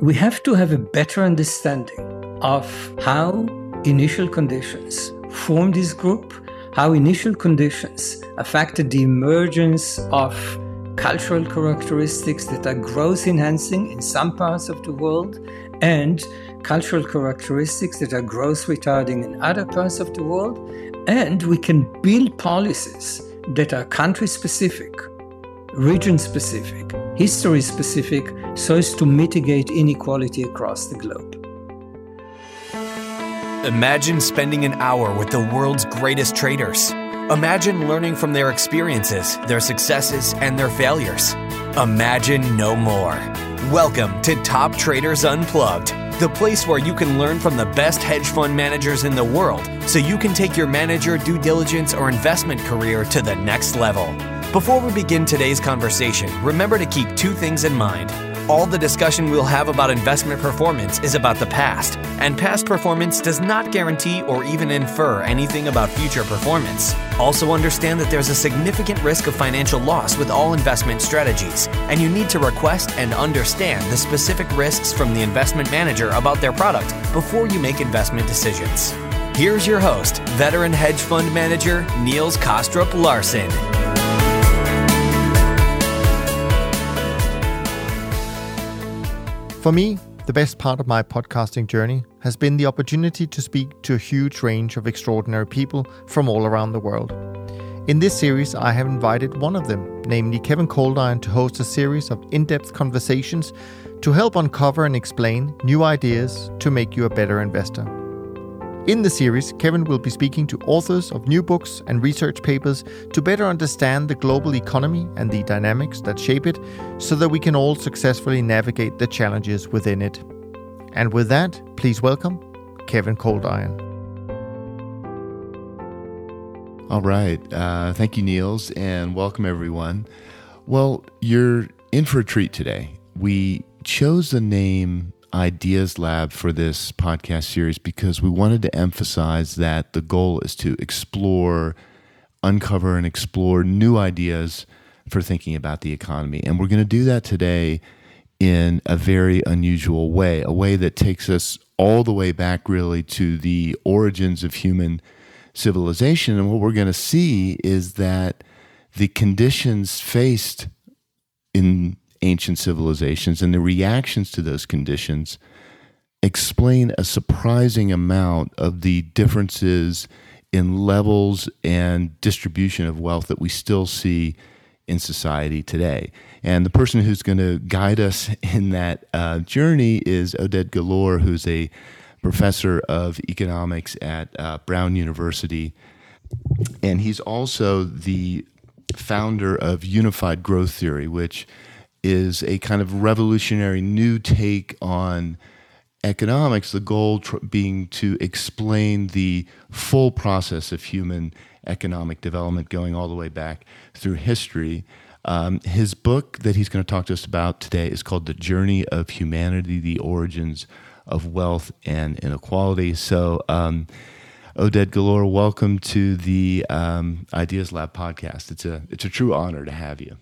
we have to have a better understanding of how initial conditions formed this group, how initial conditions affected the emergence of cultural characteristics that are growth enhancing in some parts of the world and cultural characteristics that are growth retarding in other parts of the world. And we can build policies that are country specific, region specific, history specific, so as to mitigate inequality across the globe. Imagine spending an hour with the world's greatest traders. Imagine learning from their experiences, their successes, and their failures. Imagine no more. Welcome to Top Traders Unplugged, the place where you can learn from the best hedge fund managers in the world so you can take your manager, due diligence, or investment career to the next level. Before we begin today's conversation, remember to keep two things in mind. All the discussion we'll have about investment performance is about the past, and past performance does not guarantee or even infer anything about future performance. Also, understand that there's a significant risk of financial loss with all investment strategies, and you need to request and understand the specific risks from the investment manager about their product before you make investment decisions. Here's your host, veteran hedge fund manager Niels Kaastrup Larsen. For me, the best part of my podcasting journey has been the opportunity to speak to a huge range of extraordinary people from all around the world. In this series, I have invited one of them, namely Kevin Coldiron, to host a series of in depth conversations to help uncover and explain new ideas to make you a better investor. In the series, Kevin will be speaking to authors of new books and research papers to better understand the global economy and the dynamics that shape it so that we can all successfully navigate the challenges within it. And with that, please welcome Kevin Coldiron. All right. Uh, thank you, Niels, and welcome everyone. Well, you're in for a treat today. We chose the name Ideas Lab for this podcast series because we wanted to emphasize that the goal is to explore, uncover, and explore new ideas for thinking about the economy. And we're going to do that today in a very unusual way, a way that takes us all the way back really to the origins of human civilization. And what we're going to see is that the conditions faced in ancient civilizations and the reactions to those conditions explain a surprising amount of the differences in levels and distribution of wealth that we still see in society today. And the person who's going to guide us in that uh, journey is Oded Galor, who's a professor of economics at uh, Brown University. And he's also the founder of Unified Growth Theory, which is a kind of revolutionary new take on economics, the goal tr- being to explain the full process of human economic development going all the way back through history. Um, his book that he's going to talk to us about today is called The Journey of Humanity The Origins of Wealth and Inequality. So, um, Oded Galor, welcome to the um, Ideas Lab podcast. It's a, it's a true honor to have you.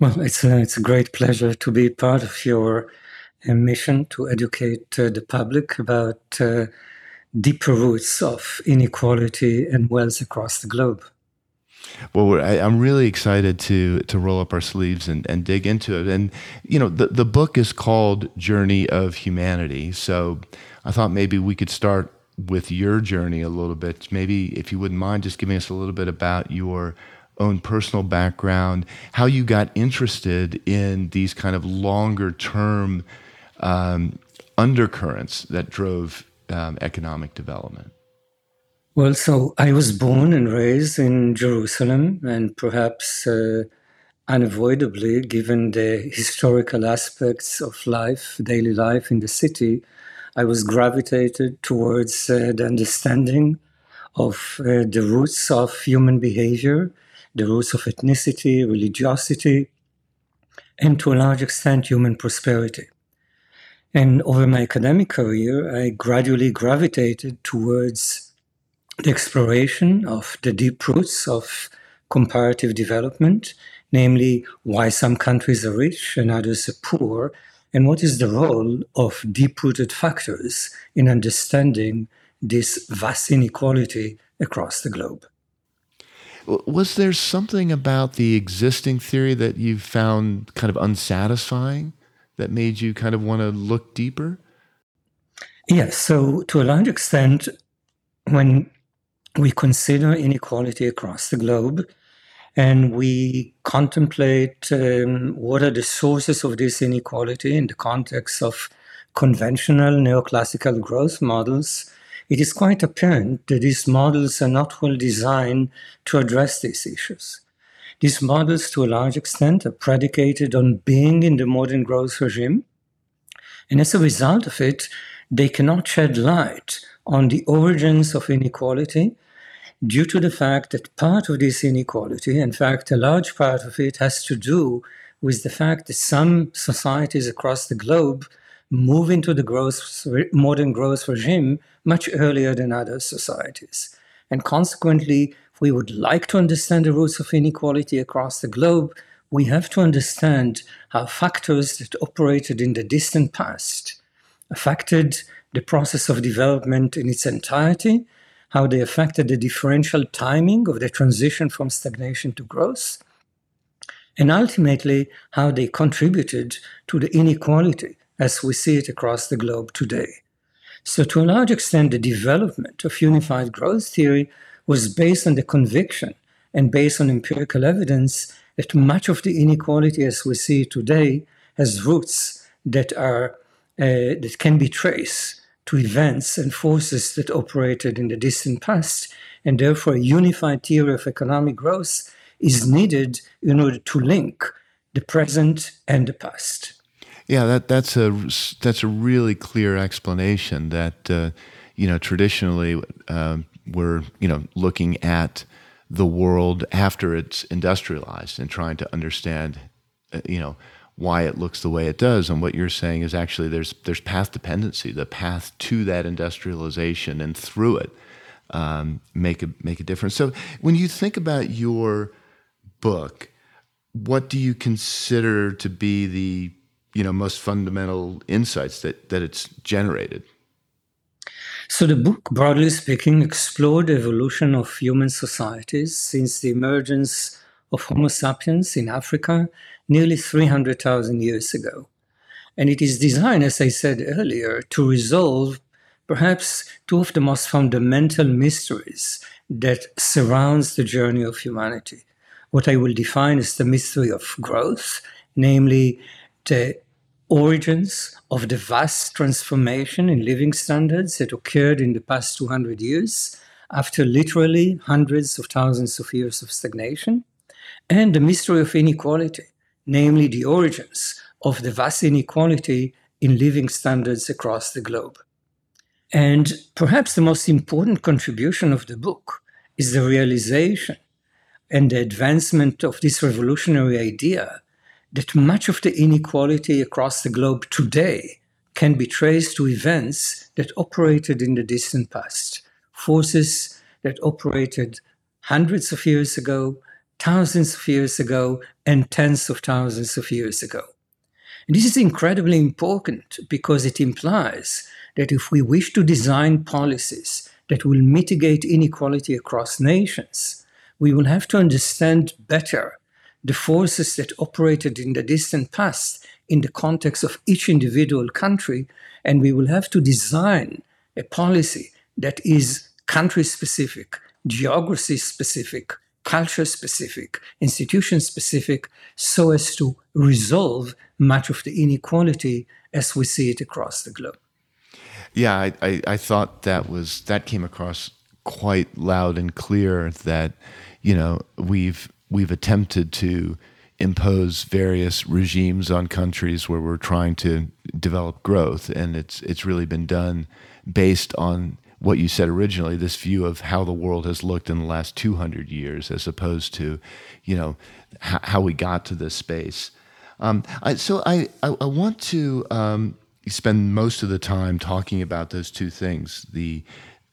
Well, it's a, it's a great pleasure to be part of your uh, mission to educate uh, the public about uh, deeper roots of inequality and wealth across the globe. Well, I, am really excited to to roll up our sleeves and, and dig into it. And you know, the the book is called Journey of Humanity. So I thought maybe we could start with your journey a little bit. Maybe if you wouldn't mind, just giving us a little bit about your own personal background, how you got interested in these kind of longer term um, undercurrents that drove um, economic development. Well, so I was born and raised in Jerusalem, and perhaps uh, unavoidably, given the historical aspects of life, daily life in the city, I was gravitated towards uh, the understanding of uh, the roots of human behavior the roots of ethnicity, religiosity, and to a large extent, human prosperity. And over my academic career, I gradually gravitated towards the exploration of the deep roots of comparative development, namely why some countries are rich and others are poor, and what is the role of deep rooted factors in understanding this vast inequality across the globe. Was there something about the existing theory that you found kind of unsatisfying that made you kind of want to look deeper? Yes. So, to a large extent, when we consider inequality across the globe and we contemplate um, what are the sources of this inequality in the context of conventional neoclassical growth models, it is quite apparent that these models are not well designed to address these issues. These models, to a large extent, are predicated on being in the modern growth regime. And as a result of it, they cannot shed light on the origins of inequality due to the fact that part of this inequality, in fact, a large part of it has to do with the fact that some societies across the globe move into the modern growth regime much earlier than other societies. And consequently, if we would like to understand the roots of inequality across the globe, we have to understand how factors that operated in the distant past affected the process of development in its entirety, how they affected the differential timing of the transition from stagnation to growth, and ultimately how they contributed to the inequality as we see it across the globe today. So, to a large extent, the development of unified growth theory was based on the conviction and based on empirical evidence that much of the inequality as we see it today has roots that are uh, that can be traced to events and forces that operated in the distant past, and therefore a unified theory of economic growth is needed in order to link the present and the past. Yeah, that that's a that's a really clear explanation. That uh, you know traditionally um, we're you know looking at the world after it's industrialized and trying to understand uh, you know why it looks the way it does. And what you're saying is actually there's there's path dependency, the path to that industrialization and through it um, make a make a difference. So when you think about your book, what do you consider to be the you know most fundamental insights that that it's generated. So the book broadly speaking explored the evolution of human societies since the emergence of homo sapiens in africa nearly 300000 years ago. And it is designed as i said earlier to resolve perhaps two of the most fundamental mysteries that surrounds the journey of humanity. What i will define as the mystery of growth namely the origins of the vast transformation in living standards that occurred in the past 200 years after literally hundreds of thousands of years of stagnation, and the mystery of inequality, namely the origins of the vast inequality in living standards across the globe. And perhaps the most important contribution of the book is the realization and the advancement of this revolutionary idea that much of the inequality across the globe today can be traced to events that operated in the distant past, forces that operated hundreds of years ago, thousands of years ago, and tens of thousands of years ago. And this is incredibly important because it implies that if we wish to design policies that will mitigate inequality across nations, we will have to understand better the forces that operated in the distant past in the context of each individual country, and we will have to design a policy that is country specific, geography specific, culture specific, institution specific, so as to resolve much of the inequality as we see it across the globe. Yeah, I, I, I thought that was that came across quite loud and clear that you know we've we've attempted to impose various regimes on countries where we're trying to develop growth, and it's it's really been done based on what you said originally, this view of how the world has looked in the last 200 years, as opposed to, you know, h- how we got to this space. Um, I, so I, I, I, want to um, spend most of the time talking about those two things: the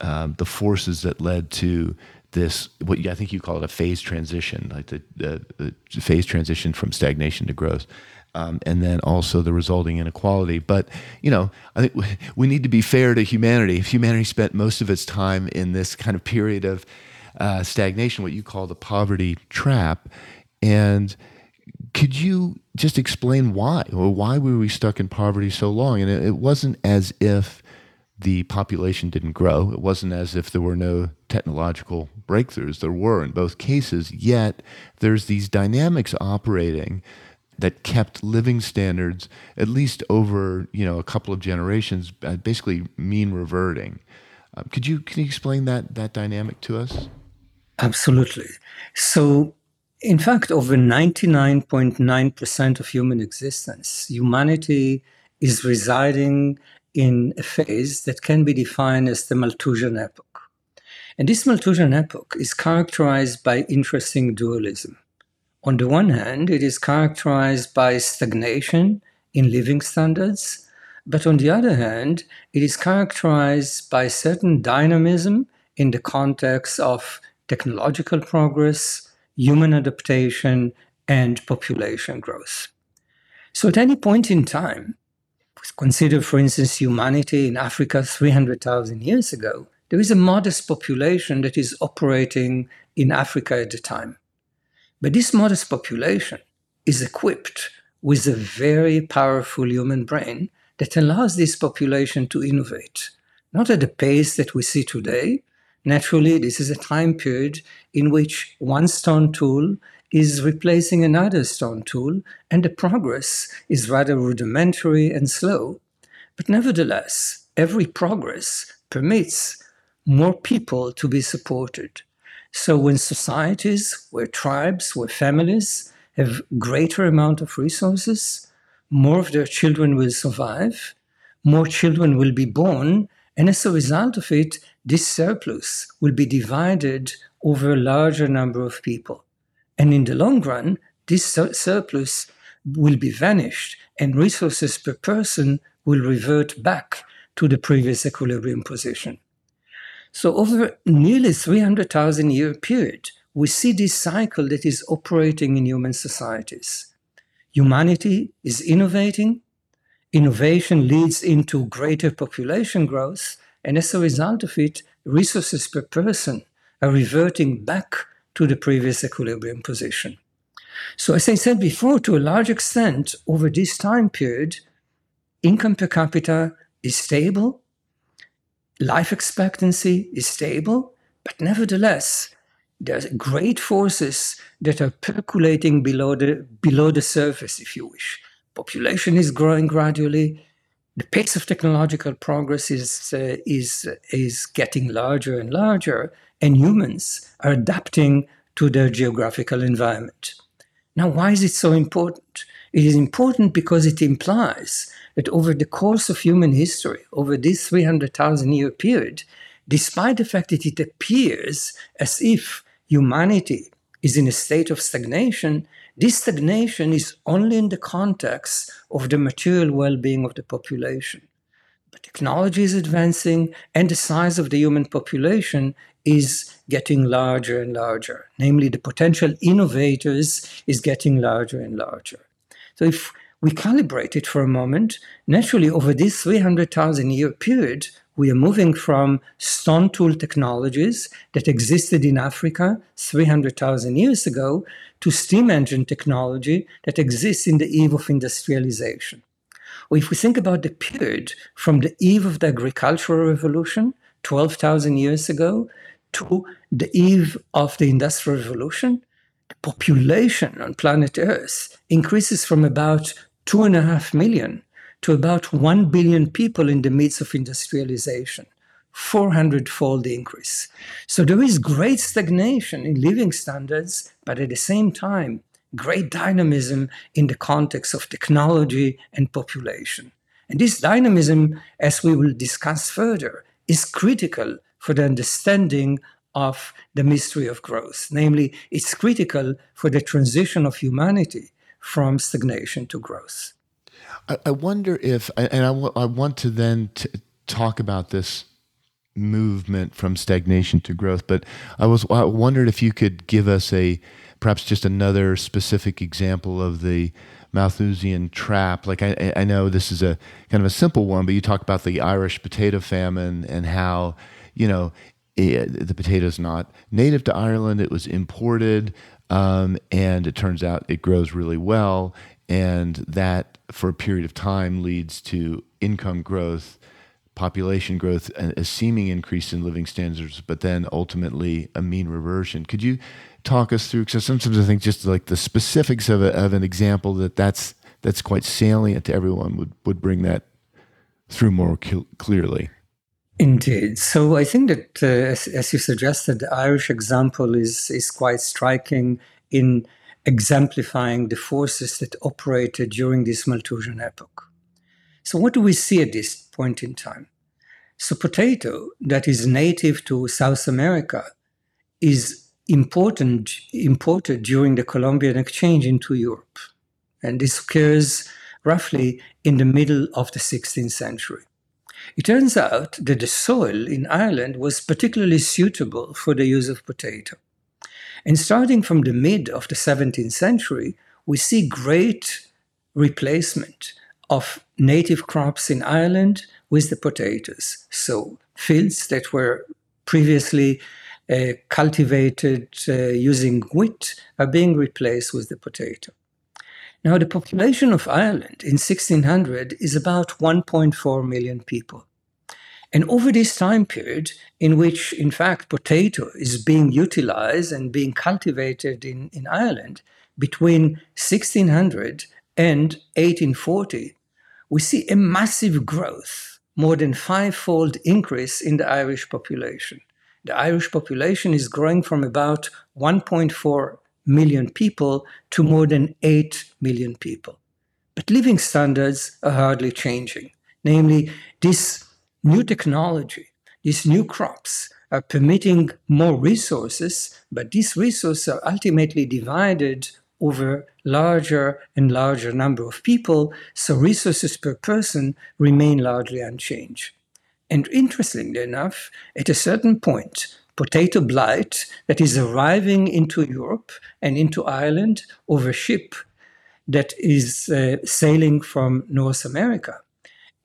uh, the forces that led to this what I think you call it a phase transition, like the, the, the phase transition from stagnation to growth. um, and then also the resulting inequality. But you know, I think we need to be fair to humanity. If humanity spent most of its time in this kind of period of uh, stagnation, what you call the poverty trap, and could you just explain why? Or why were we stuck in poverty so long? And it, it wasn't as if the population didn't grow. It wasn't as if there were no technological breakthroughs. There were in both cases, yet there's these dynamics operating that kept living standards at least over you know a couple of generations uh, basically mean reverting. Uh, could you can you explain that that dynamic to us? Absolutely. So in fact, over 99.9% of human existence, humanity is residing in a phase that can be defined as the Malthusian epoch. And this Malthusian epoch is characterized by interesting dualism. On the one hand, it is characterized by stagnation in living standards, but on the other hand, it is characterized by certain dynamism in the context of technological progress, human adaptation, and population growth. So, at any point in time, consider, for instance, humanity in Africa 300,000 years ago, there is a modest population that is operating in Africa at the time. But this modest population is equipped with a very powerful human brain that allows this population to innovate, not at the pace that we see today, Naturally, this is a time period in which one stone tool is replacing another stone tool, and the progress is rather rudimentary and slow. But nevertheless, every progress permits more people to be supported. So when societies, where tribes, where families have greater amount of resources, more of their children will survive, more children will be born, and as a result of it, this surplus will be divided over a larger number of people. And in the long run, this sur- surplus will be vanished and resources per person will revert back to the previous equilibrium position. So over nearly 300,000 year period, we see this cycle that is operating in human societies. Humanity is innovating, innovation leads into greater population growth, and as a result of it, resources per person are reverting back to the previous equilibrium position. So, as I said before, to a large extent, over this time period, income per capita is stable, life expectancy is stable, but nevertheless, there's great forces that are percolating below the, below the surface, if you wish. Population is growing gradually, the pace of technological progress is, uh, is, is getting larger and larger, and humans are adapting to their geographical environment. Now, why is it so important? It is important because it implies that over the course of human history, over this 300,000 year period, despite the fact that it appears as if humanity is in a state of stagnation, this stagnation is only in the context of the material well being of the population. But technology is advancing, and the size of the human population is getting larger and larger. Namely, the potential innovators is getting larger and larger. So, if we calibrate it for a moment, naturally, over this 300,000 year period, we are moving from stone tool technologies that existed in Africa 300,000 years ago to steam engine technology that exists in the eve of industrialization. Or if we think about the period from the eve of the agricultural revolution, 12,000 years ago, to the eve of the industrial revolution, the population on planet Earth increases from about two and a half million to about 1 billion people in the midst of industrialization. 400 fold increase. So there is great stagnation in living standards, but at the same time, great dynamism in the context of technology and population. And this dynamism, as we will discuss further, is critical for the understanding of the mystery of growth. Namely, it's critical for the transition of humanity from stagnation to growth. I, I wonder if, and I, w- I want to then t- talk about this movement from stagnation to growth, but I was I wondered if you could give us a perhaps just another specific example of the Malthusian trap. Like I, I know this is a kind of a simple one, but you talk about the Irish potato famine and how you know it, the potato is not native to Ireland; it was imported, um, and it turns out it grows really well, and that for a period of time leads to income growth population growth, a, a seeming increase in living standards, but then ultimately a mean reversion. Could you talk us through? Because sometimes I think just like the specifics of, a, of an example that that's that's quite salient to everyone would would bring that through more clearly. Indeed. So I think that, uh, as, as, you suggested, the Irish example is is quite striking in exemplifying the forces that operated during this Malthusian epoch. So what do we see at this point in time? So potato that is native to South America is important imported during the Columbian exchange into Europe. And this occurs roughly in the middle of the 16th century. It turns out that the soil in Ireland was particularly suitable for the use of potato. And starting from the mid of the 17th century, we see great replacement of native crops in Ireland with the potatoes. So fields that were previously uh, cultivated uh, using wheat are being replaced with the potato. Now, the population of Ireland in 1600 is about 1.4 million people. And over this time period, in which, in fact, potato is being utilized and being cultivated in, in Ireland, between 1600 and 1840, we see a massive growth, more than fivefold increase in the Irish population. The Irish population is growing from about 1.4 million people to more than 8 million people. But living standards are hardly changing. Namely, this new technology, these new crops are permitting more resources, but these resources are ultimately divided over larger and larger number of people, so resources per person remain largely unchanged. And interestingly enough, at a certain point, potato blight that is arriving into Europe and into Ireland over ship that is uh, sailing from North America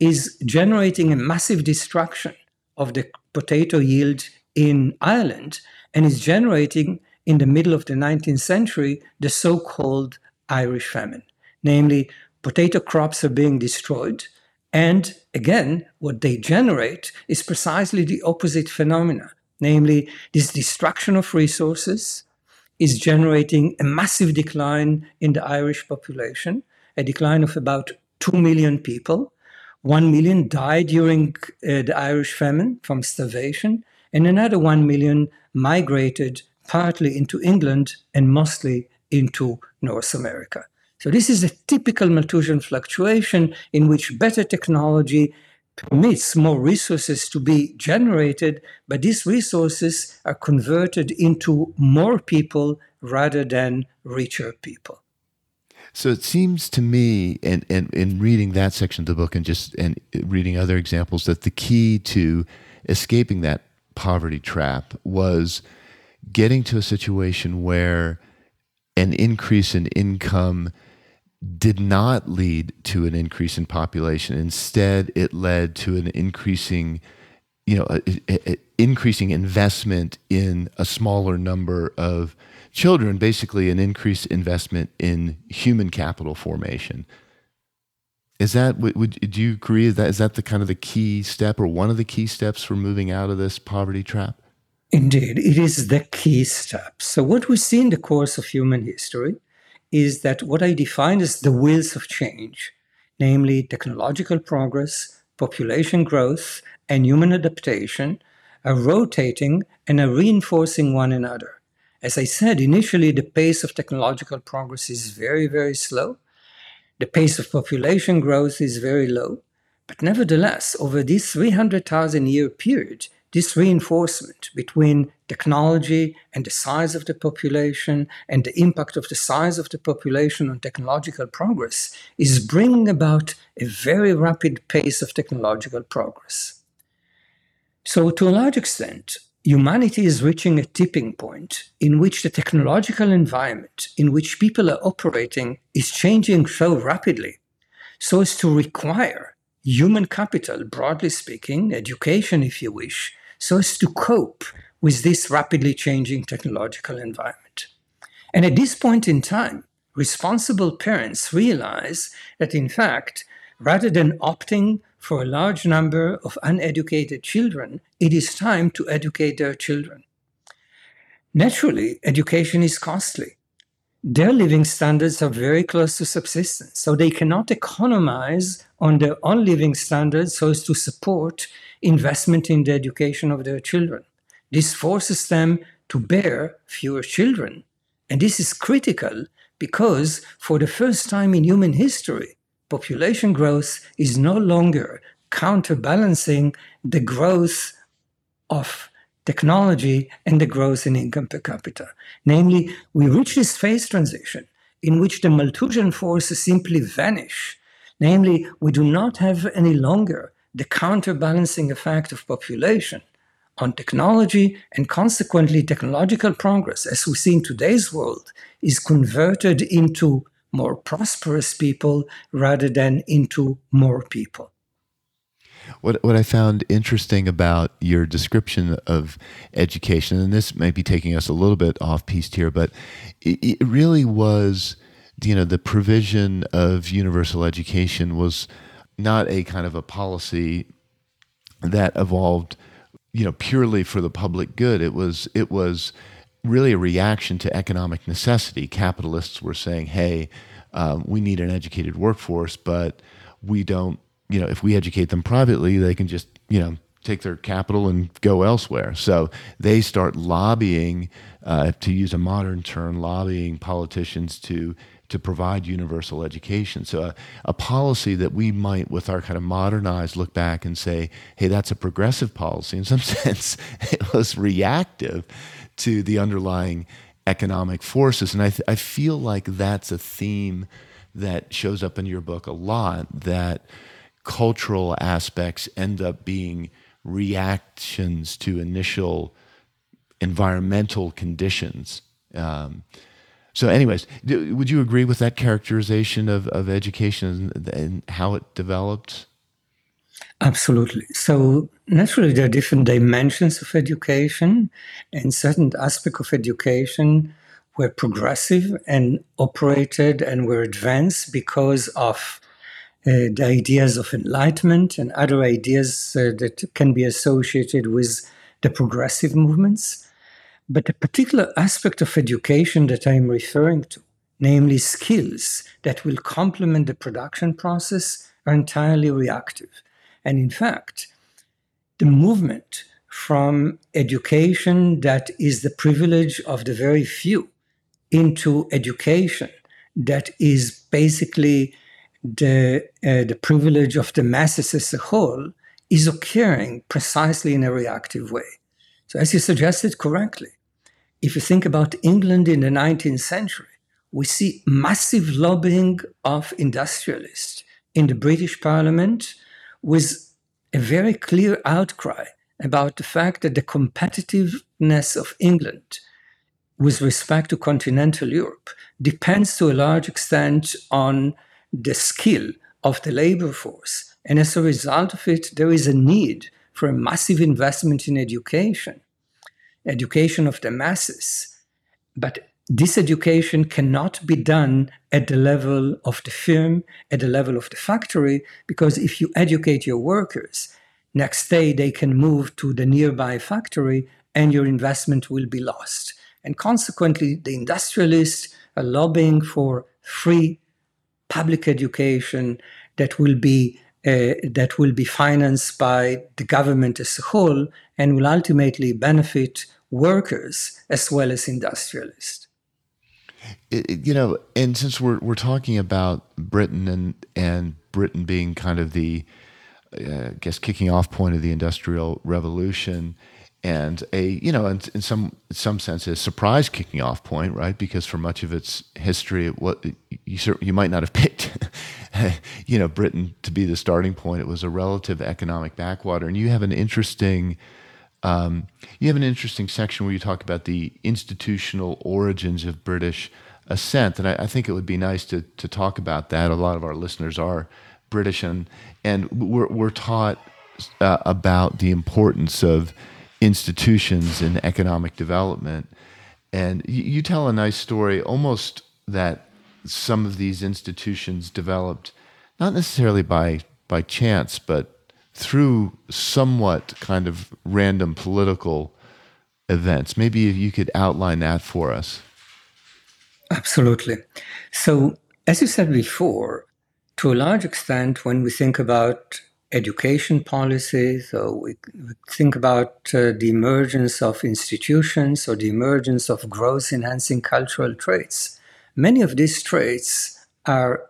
is generating a massive destruction of the potato yield in Ireland and is generating in the middle of the 19th century the so called Irish famine. Namely, potato crops are being destroyed. And again, what they generate is precisely the opposite phenomena. Namely, this destruction of resources is generating a massive decline in the Irish population, a decline of about 2 million people. 1 million died during uh, the Irish famine from starvation, and another 1 million migrated partly into England and mostly into North America. So this is a typical Malthusian fluctuation in which better technology permits more resources to be generated, but these resources are converted into more people rather than richer people. So it seems to me, and, and in reading that section of the book and just and reading other examples, that the key to escaping that poverty trap was getting to a situation where an increase in income did not lead to an increase in population. Instead, it led to an increasing, you know, a, a, a increasing investment in a smaller number of children. Basically, an increased investment in human capital formation. Is that would, do you agree? That is that the kind of the key step or one of the key steps for moving out of this poverty trap? Indeed, it is the key step. So, what we see in the course of human history is that what I define as the wheels of change, namely technological progress, population growth, and human adaptation, are rotating and are reinforcing one another. As I said, initially the pace of technological progress is very, very slow. The pace of population growth is very low. But nevertheless, over this 300,000 year period, this reinforcement between technology and the size of the population and the impact of the size of the population on technological progress is bringing about a very rapid pace of technological progress. So, to a large extent, humanity is reaching a tipping point in which the technological environment in which people are operating is changing so rapidly so as to require human capital, broadly speaking, education, if you wish, so as to cope with this rapidly changing technological environment. And at this point in time, responsible parents realize that, in fact, rather than opting for a large number of uneducated children, it is time to educate their children. Naturally, education is costly. Their living standards are very close to subsistence, so they cannot economize on their own living standards so as to support investment in the education of their children. This forces them to bear fewer children. And this is critical because for the first time in human history, population growth is no longer counterbalancing the growth of technology and the growth in income per capita. Namely, we reach this phase transition in which the Malthusian forces simply vanish. Namely, we do not have any longer the counterbalancing effect of population on technology and consequently technological progress, as we see in today's world, is converted into more prosperous people rather than into more people. What what I found interesting about your description of education, and this may be taking us a little bit off piste here, but it, it really was, you know, the provision of universal education was not a kind of a policy that evolved you know purely for the public good. It was it was really a reaction to economic necessity. Capitalists were saying, "Hey, um, we need an educated workforce, but we don't. You know, if we educate them privately, they can just you know take their capital and go elsewhere. So they start lobbying, uh, to use a modern term, lobbying politicians to to provide universal education. So, a, a, policy that we might, with our kind of modernized look back and say, hey, that's a progressive policy. In some sense, it was reactive to the underlying economic forces. And I, th- I feel like that's a theme that shows up in your book a lot that cultural aspects end up being reactions to initial environmental conditions. Um, so, anyways, would you agree with that characterization of, of education and, and how it developed? Absolutely. So, naturally, there are different dimensions of education, and certain aspects of education were progressive and operated and were advanced because of uh, the ideas of enlightenment and other ideas uh, that can be associated with the progressive movements. But a particular aspect of education that I am referring to, namely skills that will complement the production process, are entirely reactive. And in fact, the movement from education that is the privilege of the very few into education that is basically the, uh, the privilege of the masses as a whole is occurring precisely in a reactive way. So, as you suggested correctly, if you think about England in the 19th century, we see massive lobbying of industrialists in the British Parliament with a very clear outcry about the fact that the competitiveness of England with respect to continental Europe depends to a large extent on the skill of the labor force. And as a result of it, there is a need for a massive investment in education, education of the masses. But this education cannot be done at the level of the firm, at the level of the factory, because if you educate your workers, next day they can move to the nearby factory and your investment will be lost. And consequently, the industrialists are lobbying for free public education that will be uh, that will be financed by the government as a whole and will ultimately benefit workers as well as industrialists. It, you know, and since we're we're talking about Britain and and Britain being kind of the, uh, I guess, kicking off point of the Industrial Revolution, and a you know in, in some in some sense a surprise kicking off point right? Because for much of its history what you you might not have picked you know Britain to be the starting point. It was a relative economic backwater. And you have an interesting um, you have an interesting section where you talk about the institutional origins of British ascent, and I, I, think it would be nice to to talk about that. A lot of our listeners are British, and and we're we're taught uh, about the importance of institutions in economic development, and you, you tell a nice story, almost that some of these institutions developed not necessarily by by chance, but through somewhat kind of random political events. Maybe you could outline that for us. Absolutely. So, as you said before, to a large extent, when we think about education policies, or we, think about uh, the emergence of institutions or the emergence of growth enhancing cultural traits, many of these traits are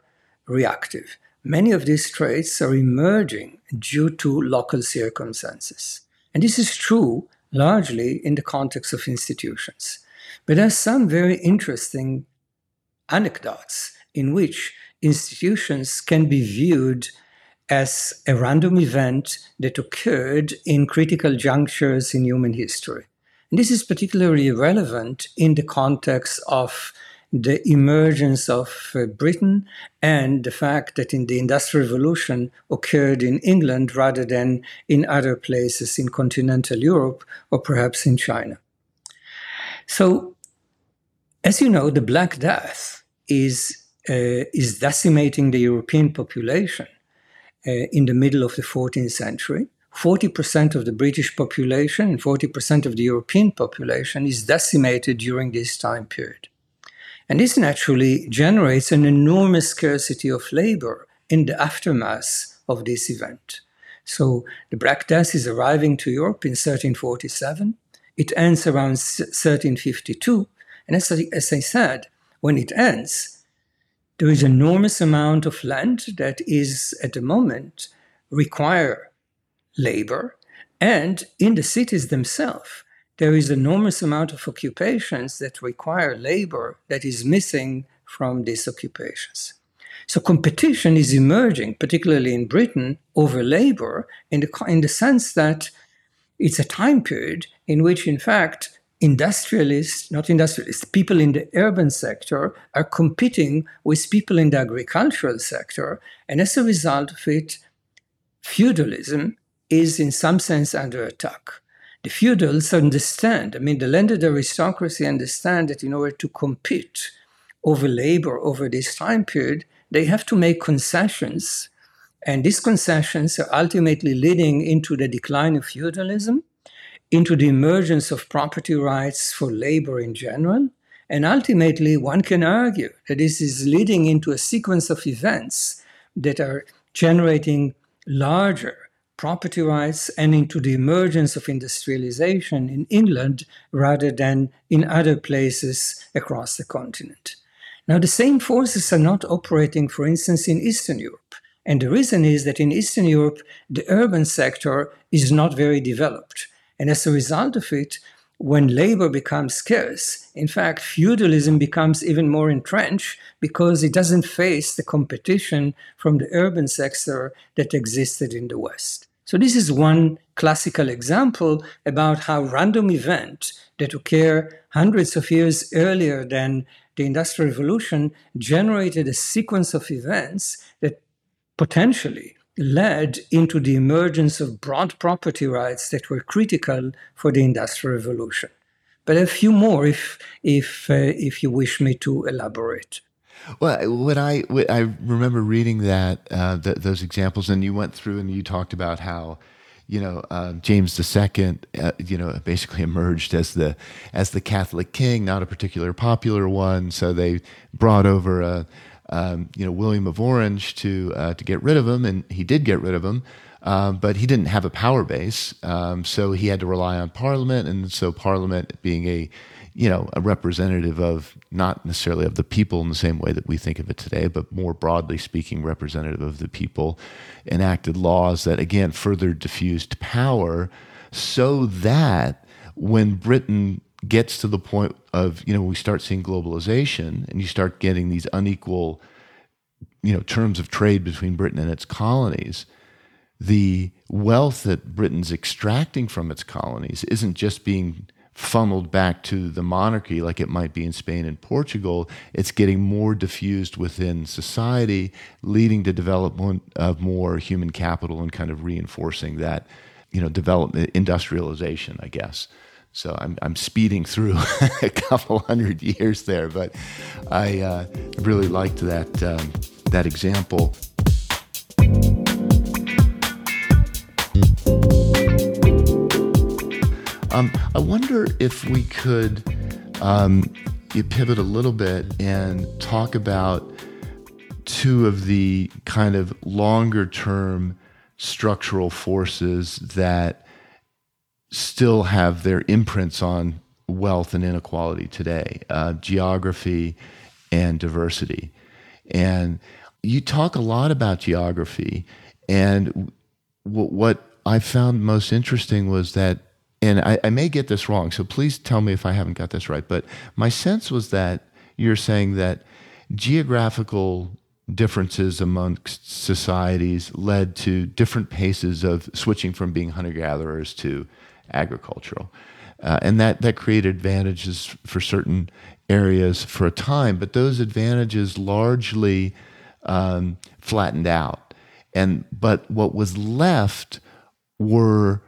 reactive. Many of these traits are emerging due to local circumstances. And this is true largely in the context of institutions. But there are some very interesting anecdotes in which institutions can be viewed as a random event that occurred in critical junctures in human history. And this is particularly relevant in the context of the emergence of uh, Britain and the fact that in the Industrial Revolution occurred in England rather than in other places in continental Europe or perhaps in China. So, as you know, the Black Death is, uh, is decimating the European population uh, in the middle of the 14th century. 40% of the British population and 40% of the European population is decimated during this time period. And this naturally generates an enormous scarcity of labor in the aftermath of this event. So the Black Death is arriving to Europe in 1347. It ends around 1352. And as I, as I said, when it ends, there is enormous amount of land that is at the moment require labor and in the cities themselves there is enormous amount of occupations that require labor that is missing from these occupations. So competition is emerging, particularly in Britain, over labor in the, in the sense that it's a time period in which, in fact, industrialists, not industrialists, people in the urban sector are competing with people in the agricultural sector. And as a result of it, feudalism is in some sense under attack the feudals understand, I mean, the landed aristocracy understand that in order to compete over labor over this time period, they have to make concessions. And these concessions are ultimately leading into the decline of feudalism, into the emergence of property rights for labor in general. And ultimately, one can argue that this is leading into a sequence of events that are generating larger property rights and into the emergence of industrialization in England rather than in other places across the continent. Now, the same forces are not operating, for instance, in Eastern Europe. And the reason is that in Eastern Europe, the urban sector is not very developed. And as a result of it, when labor becomes scarce, in fact, feudalism becomes even more entrenched because it doesn't face the competition from the urban sector that existed in the West. So this is one classical example about how random event that occur hundreds of years earlier than the Industrial Revolution generated a sequence of events that potentially led into the emergence of broad property rights that were critical for the Industrial Revolution. But a few more if, if, uh, if you wish me to elaborate. Well, what I I remember reading that uh, th- those examples, and you went through and you talked about how, you know, uh, James II, uh, you know, basically emerged as the as the Catholic king, not a particular popular one. So they brought over a, um, you know, William of Orange to uh, to get rid of him, and he did get rid of him. Um, but he didn't have a power base, um, so he had to rely on Parliament, and so Parliament, being a you know, a representative of not necessarily of the people in the same way that we think of it today, but more broadly speaking, representative of the people, enacted laws that again further diffused power so that when Britain gets to the point of, you know, we start seeing globalization and you start getting these unequal, you know, terms of trade between Britain and its colonies, the wealth that Britain's extracting from its colonies isn't just being funneled back to the monarchy like it might be in Spain and Portugal. It's getting more diffused within society, leading to development of more human capital and kind of reinforcing that, you know, development industrialization, I guess. So I'm, I'm speeding through a couple hundred years there, but I uh, really liked that um, that example. Um, I wonder if we could um, pivot a little bit and talk about two of the kind of longer term structural forces that still have their imprints on wealth and inequality today uh, geography and diversity. And you talk a lot about geography. And w- what I found most interesting was that and I, I, may get this wrong, so please tell me if I haven't got this right. But my sense was that you're saying that geographical differences amongst societies led to different paces of switching from being hunter gatherers to agricultural. Uh, and that, that created advantages for certain areas for a time, but those advantages largely um, flattened out. And but what was left were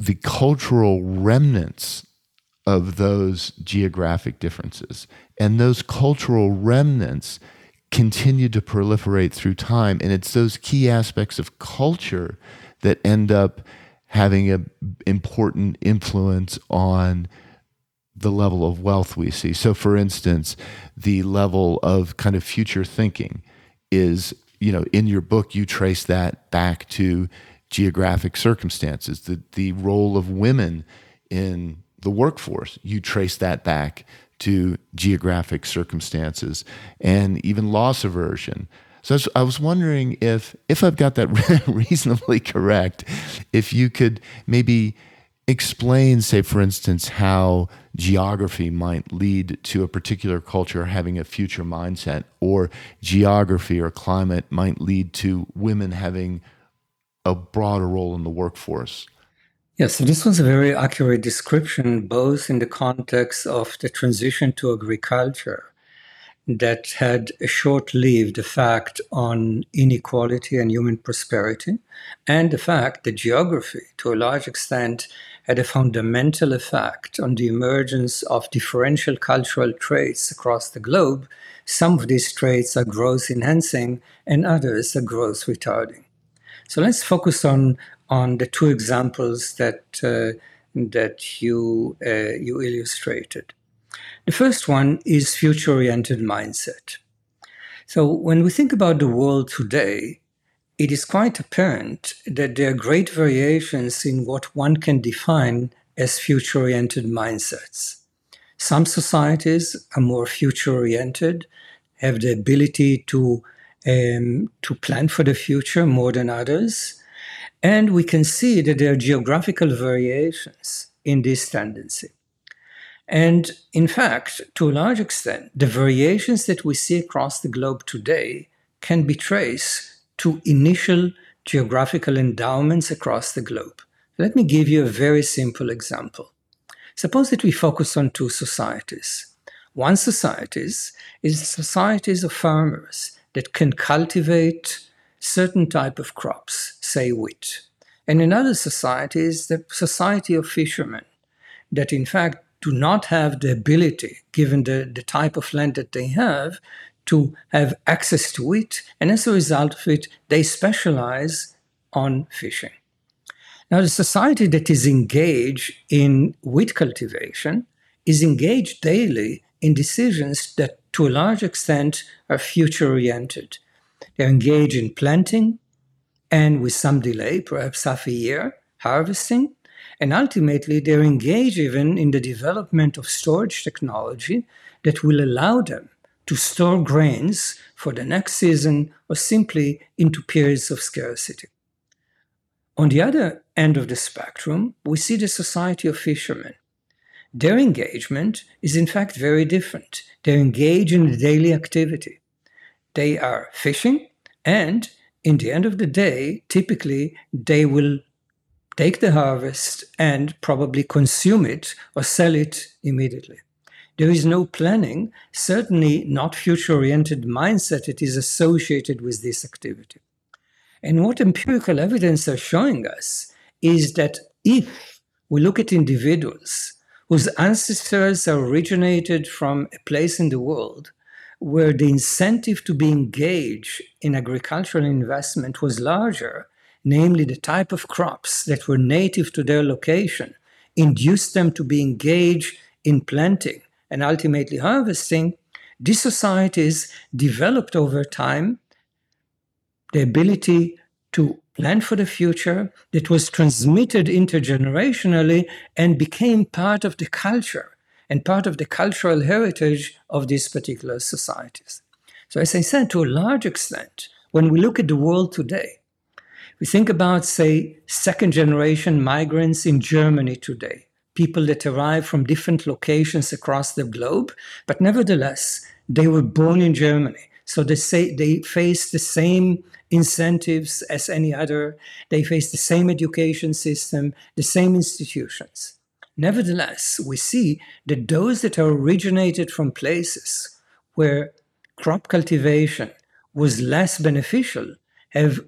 the cultural remnants of those geographic differences. And those cultural remnants continue to proliferate through time. And it's those key aspects of culture that end up having an important influence on the level of wealth we see. So, for instance, the level of kind of future thinking is, you know, in your book, you trace that back to geographic circumstances, the, the role of women in the workforce. You trace that back to geographic circumstances and even loss aversion. So I was wondering if, if I've got that reasonably correct, if you could maybe explain, say, for instance, how geography might lead to a particular culture having a future mindset, or geography or climate might lead to women having a broader role in the workforce. Yes, so this was a very accurate description, both in the context of the transition to agriculture that had a short lived effect on inequality and human prosperity, and the fact that geography, to a large extent, had a fundamental effect on the emergence of differential cultural traits across the globe. Some of these traits are growth enhancing, and others are growth retarding. So let's focus on on the two examples that uh, that you uh, you illustrated. The first one is future-oriented mindset. So when we think about the world today, it is quite apparent that there are great variations in what one can define as future-oriented mindsets. Some societies are more future-oriented, have the ability to um, to plan for the future more than others. And we can see that there are geographical variations in this tendency. And in fact, to a large extent, the variations that we see across the globe today can be traced to initial geographical endowments across the globe. Let me give you a very simple example. Suppose that we focus on two societies. One society is societies of farmers that can cultivate certain type of crops, say wheat. And in other societies, the society of fishermen that in fact do not have the ability, given the, the type of land that they have, to have access to it. And as a result of it, they specialize on fishing. Now, the society that is engaged in wheat cultivation is engaged daily in decisions that to a large extent, are future oriented. They're engaged in planting and with some delay, perhaps half a year, harvesting. And ultimately, they're engaged even in the development of storage technology that will allow them to store grains for the next season or simply into periods of scarcity. On the other end of the spectrum, we see the society of fishermen their engagement is in fact very different. They engage in daily activity. They are fishing and in the end of the day, typically they will take the harvest and probably consume it or sell it immediately. There is no planning, certainly not future oriented mindset that is associated with this activity. And what empirical evidence are showing us is that if we look at individuals whose ancestors originated from a place in the world where the incentive to be engaged in agricultural investment was larger, namely the type of crops that were native to their location, induced them to be engaged in planting and ultimately harvesting, these societies developed over time the ability to plan for the future that was transmitted intergenerationally and became part of the culture and part of the cultural heritage of these particular societies. So, as I said, to a large extent, when we look at the world today, we think about, say, second generation migrants in Germany today, people that arrive from different locations across the globe, but nevertheless, they were born in Germany. So they say they face the same incentives as any other. They face the same education system, the same institutions. Nevertheless, we see that those that are originated from places where crop cultivation was less beneficial have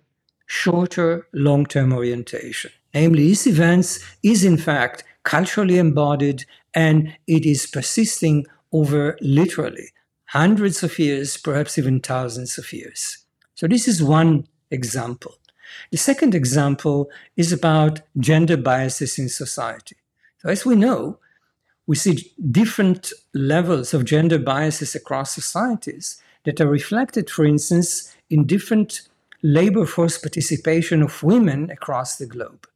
shorter long term orientation. Namely, these events is in fact culturally embodied and it is persisting over literally hundreds of years, perhaps even thousands of years. So, this is one example. The second example is about gender biases in society. So, as we know, we see different levels of gender biases across societies that are reflected, for instance, in different labor force participation of women across the globe.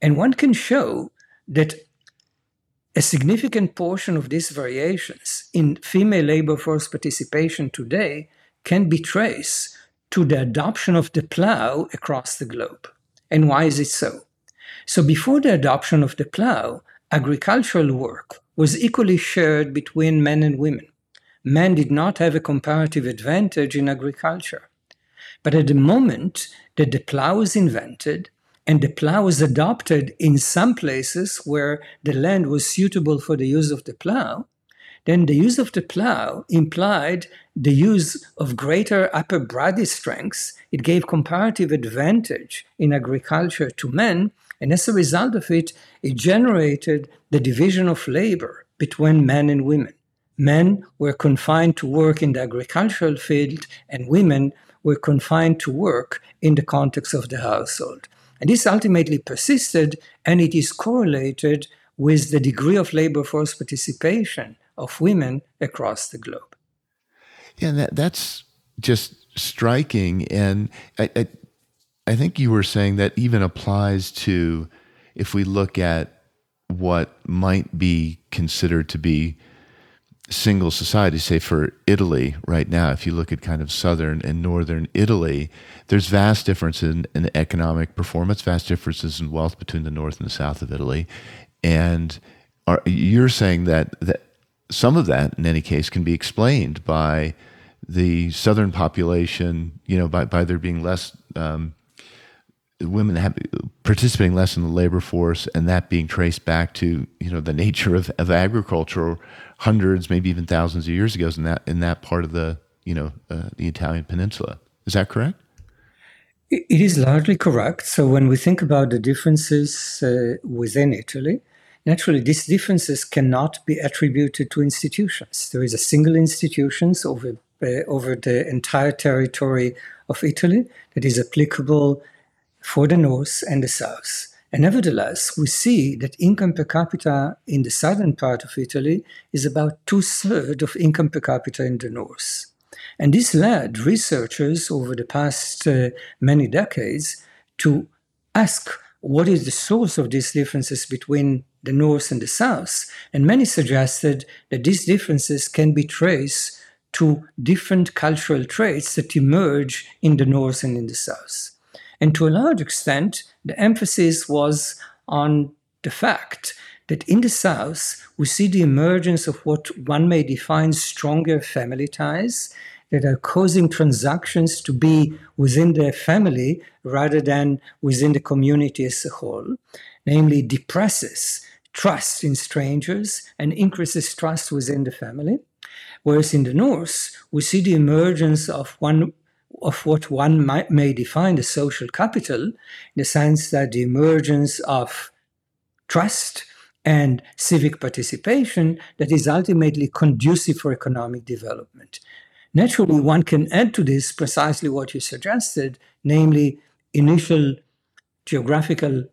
And one can show that a significant portion of these variations in female labor force participation today can be traced to the adoption of the plow across the globe. And why is it so? So, before the adoption of the plow, agricultural work was equally shared between men and women. Men did not have a comparative advantage in agriculture. But at the moment that the plow was invented, and the plow was adopted in some places where the land was suitable for the use of the plow, then the use of the plow implied the use of greater upper body strength. It gave comparative advantage in agriculture to men, and as a result of it, it generated the division of labor between men and women. Men were confined to work in the agricultural field, and women were confined to work in the context of the household. And this ultimately persisted, and it is correlated with the degree of labor force participation of women across the globe. Yeah, that, that's just striking. And I, I, I think you were saying that even applies to if we look at what might be considered to be single society, say for Italy right now, if you look at kind of southern and northern Italy, there's vast differences in, in, economic performance, vast differences in wealth between the north and the south of Italy. And are, you're saying that, that some of that, in any case, can be explained by the southern population, you know, by, by there being less um, women have, participating less in the labor force, and that being traced back to you know the nature of, of agriculture, hundreds, maybe even thousands of years ago, in that in that part of the you know uh, the Italian peninsula. Is that correct? It is largely correct. So when we think about the differences uh, within Italy, naturally these differences cannot be attributed to institutions. There is a single institution over uh, over the entire territory of Italy that is applicable for the North and the South. And nevertheless, we see that income per capita in the southern part of Italy is about two thirds of income per capita in the North. And this led researchers over the past uh, many decades to ask what is the source of these differences between the North and the South. And many suggested that these differences can be traced to different cultural traits that emerge in the North and in the South. And to a large extent, the emphasis was on the fact that in the South, we see the emergence of what one may define stronger family ties that are causing transactions to be within the family rather than within the community as a whole, namely depresses trust in strangers and increases trust within the family. Whereas in the North, we see the emergence of one of what one might, may define as social capital, in the sense that the emergence of trust and civic participation that is ultimately conducive for economic development. Naturally, one can add to this precisely what you suggested, namely initial geographical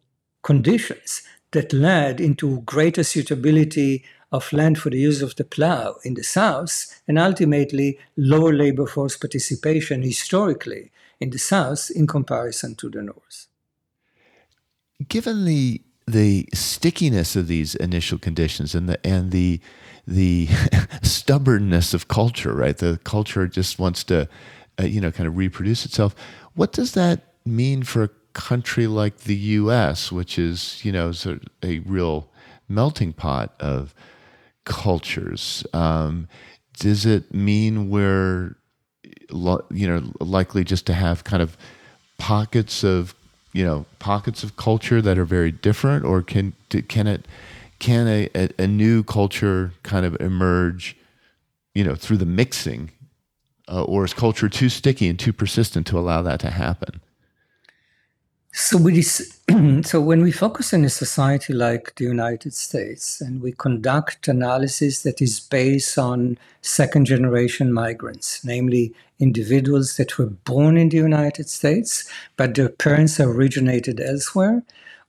conditions that led into greater suitability of land for the use of the plow in the south, and ultimately lower labor force participation historically in the south in comparison to the north. Given the the stickiness of these initial conditions and the and the the stubbornness of culture, right? The culture just wants to, uh, you know, kind of reproduce itself. What does that mean for country like the U.S., which is, you know, sort of a real melting pot of cultures? Um, does it mean we're, you know, likely just to have kind of pockets of, you know, pockets of culture that are very different, or can can it can a, a, a new culture kind of emerge, you know, through the mixing, uh, or is culture too sticky and too persistent to allow that to happen? So, we, so when we focus on a society like the United States and we conduct analysis that is based on second generation migrants, namely individuals that were born in the United States, but their parents originated elsewhere,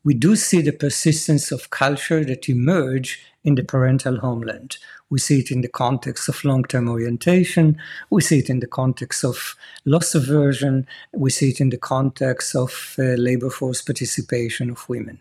we do see the persistence of culture that emerge in the parental homeland. We see it in the context of long term orientation. We see it in the context of loss aversion. We see it in the context of uh, labor force participation of women.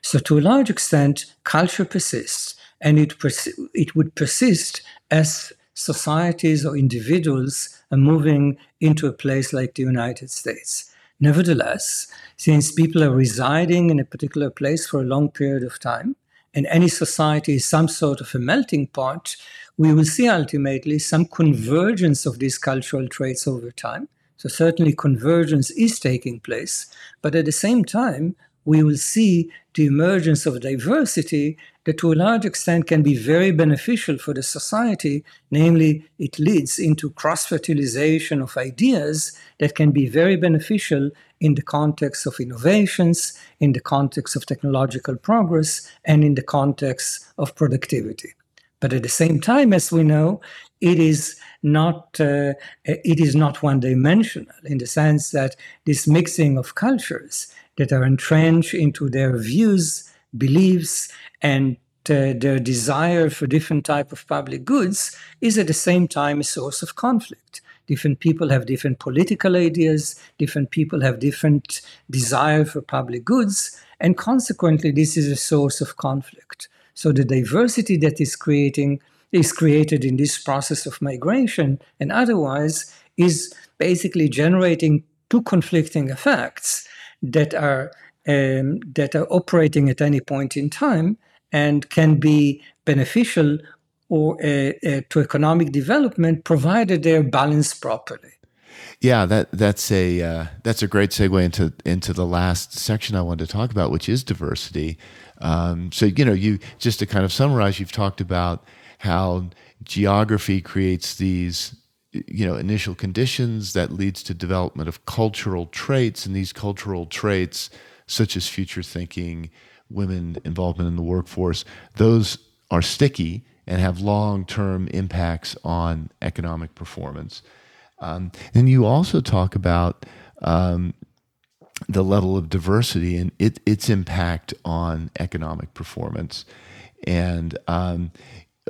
So, to a large extent, culture persists, and it, pers- it would persist as societies or individuals are moving into a place like the United States. Nevertheless, since people are residing in a particular place for a long period of time, and any society is some sort of a melting pot, we will see ultimately some convergence of these cultural traits over time. So, certainly, convergence is taking place, but at the same time, we will see the emergence of diversity that to a large extent can be very beneficial for the society. Namely, it leads into cross fertilization of ideas that can be very beneficial in the context of innovations, in the context of technological progress, and in the context of productivity. But at the same time, as we know, it is not uh, it is not one dimensional in the sense that this mixing of cultures that are entrenched into their views, beliefs, and uh, their desire for different type of public goods is at the same time a source of conflict. Different people have different political ideas, different people have different desire for public goods, and consequently, this is a source of conflict. So the diversity that is creating is created in this process of migration and otherwise is basically generating two conflicting effects that are um, that are operating at any point in time and can be beneficial or to economic development provided they're balanced properly. Yeah, that that's a uh, that's a great segue into into the last section I wanted to talk about, which is diversity. Um, so you know, you just to kind of summarize, you've talked about how geography creates these you know initial conditions that leads to development of cultural traits and these cultural traits such as future thinking women involvement in the workforce those are sticky and have long-term impacts on economic performance um, and you also talk about um, the level of diversity and it, its impact on economic performance and um,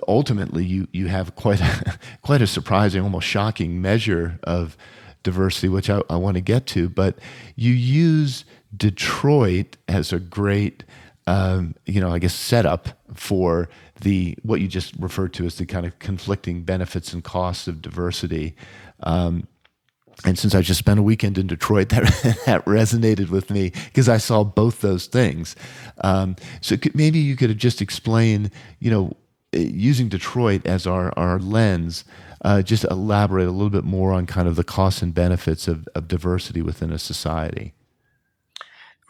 ultimately you you have quite a, quite a surprising, almost shocking measure of diversity, which I, I want to get to. But you use Detroit as a great, um, you know, I guess setup for the what you just referred to as the kind of conflicting benefits and costs of diversity. Um, and since I just spent a weekend in Detroit, that that resonated with me because I saw both those things. Um, so could, maybe you could just explain, you know, using Detroit as our, our lens, uh, just elaborate a little bit more on kind of the costs and benefits of, of diversity within a society.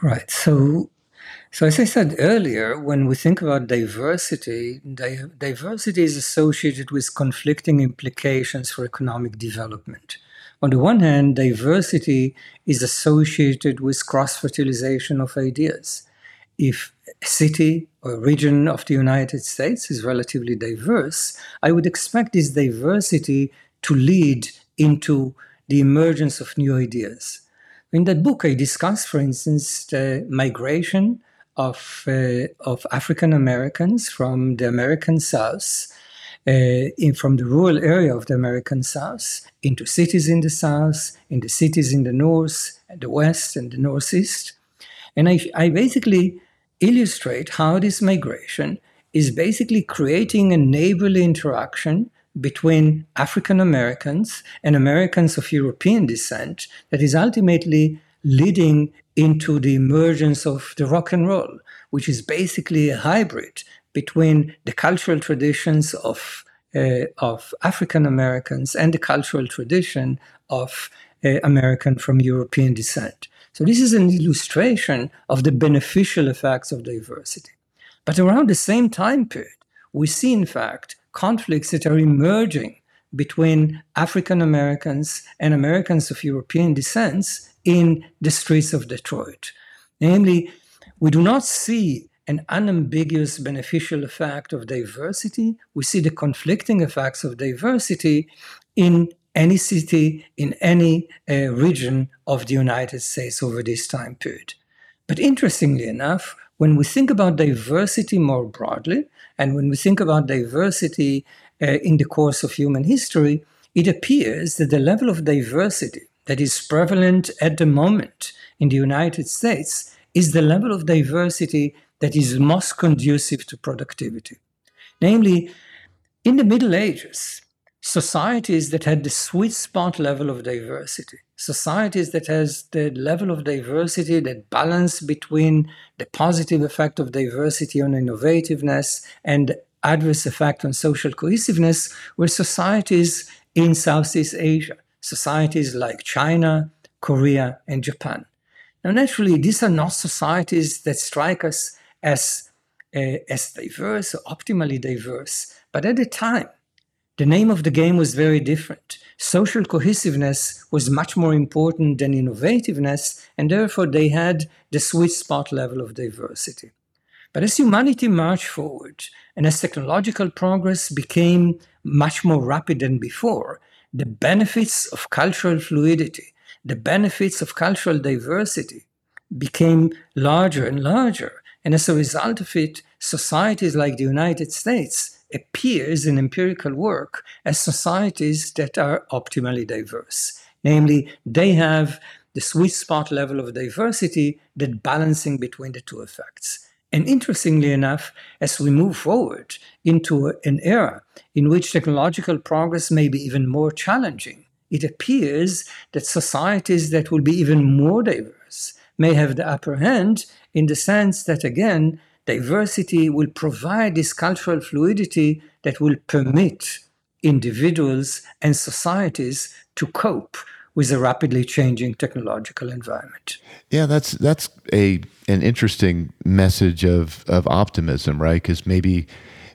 Right. So, so as I said earlier, when we think about diversity, di- diversity is associated with conflicting implications for economic development. On the one hand, diversity is associated with cross fertilization of ideas. If a city or region of the United States is relatively diverse, I would expect this diversity to lead into the emergence of new ideas. In that book, I discuss, for instance, the migration of, uh, of African Americans from the American South uh, in, from the rural area of the American South into cities in the South, into cities in the North, and the West, and the Northeast. And I, I basically illustrate how this migration is basically creating a neighborly interaction between African Americans and Americans of European descent that is ultimately leading into the emergence of the rock and roll, which is basically a hybrid between the cultural traditions of uh, of African Americans and the cultural tradition of uh, American from European descent. So this is an illustration of the beneficial effects of diversity. But around the same time period, we see in fact conflicts that are emerging between African Americans and Americans of European descent in the streets of Detroit. Namely, we do not see an unambiguous beneficial effect of diversity. We see the conflicting effects of diversity in any city, in any uh, region of the United States over this time period. But interestingly enough, when we think about diversity more broadly, and when we think about diversity uh, in the course of human history, it appears that the level of diversity that is prevalent at the moment in the United States is the level of diversity that is most conducive to productivity. Namely, in the Middle Ages, societies that had the sweet spot level of diversity, societies that has the level of diversity that balance between the positive effect of diversity on innovativeness and adverse effect on social cohesiveness were societies in Southeast Asia, societies like China, Korea, and Japan. Now, naturally, these are not societies that strike us as, uh, as diverse or optimally diverse. But at the time, the name of the game was very different. Social cohesiveness was much more important than innovativeness, and therefore they had the sweet spot level of diversity. But as humanity marched forward and as technological progress became much more rapid than before, the benefits of cultural fluidity, the benefits of cultural diversity became larger and larger. And as a result of it, societies like the United States appears in empirical work as societies that are optimally diverse. Namely, they have the sweet spot level of diversity, that balancing between the two effects. And interestingly enough, as we move forward into an era in which technological progress may be even more challenging, it appears that societies that will be even more diverse may have the upper hand in the sense that, again, diversity will provide this cultural fluidity that will permit individuals and societies to cope with a rapidly changing technological environment. Yeah, that's that's a an interesting message of of optimism, right? Because maybe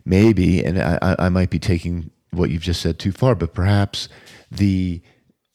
maybe, and I, I might be taking what you've just said too far, but perhaps the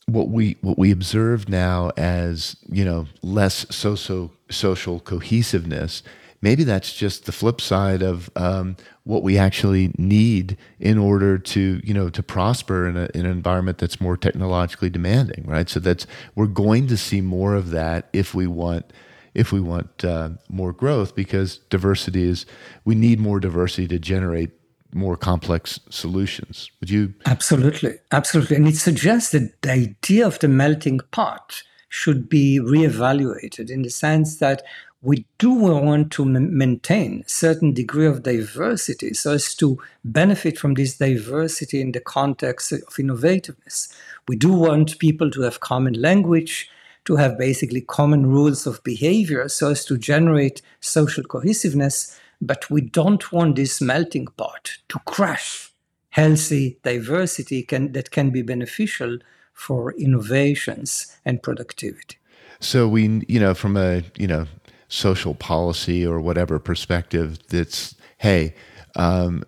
what we what we observe now as you know less social social cohesiveness maybe that's just the flip side of um, what we actually need in order to you know to prosper in, a, in, an environment that's more technologically demanding right so that's we're going to see more of that if we want if we want uh, more growth because diversity is we need more diversity to generate more complex solutions. Would you? Absolutely, absolutely. And it suggests that the idea of the melting pot should be reevaluated in the sense that we do want to maintain a certain degree of diversity so as to benefit from this diversity in the context of innovativeness. We do want people to have common language, to have basically common rules of behavior so as to generate social cohesiveness. but we don't want this melting pot to crush healthy diversity can, that can be beneficial for innovations and productivity. So we, you know, from a you know social policy or whatever perspective, that's hey, um,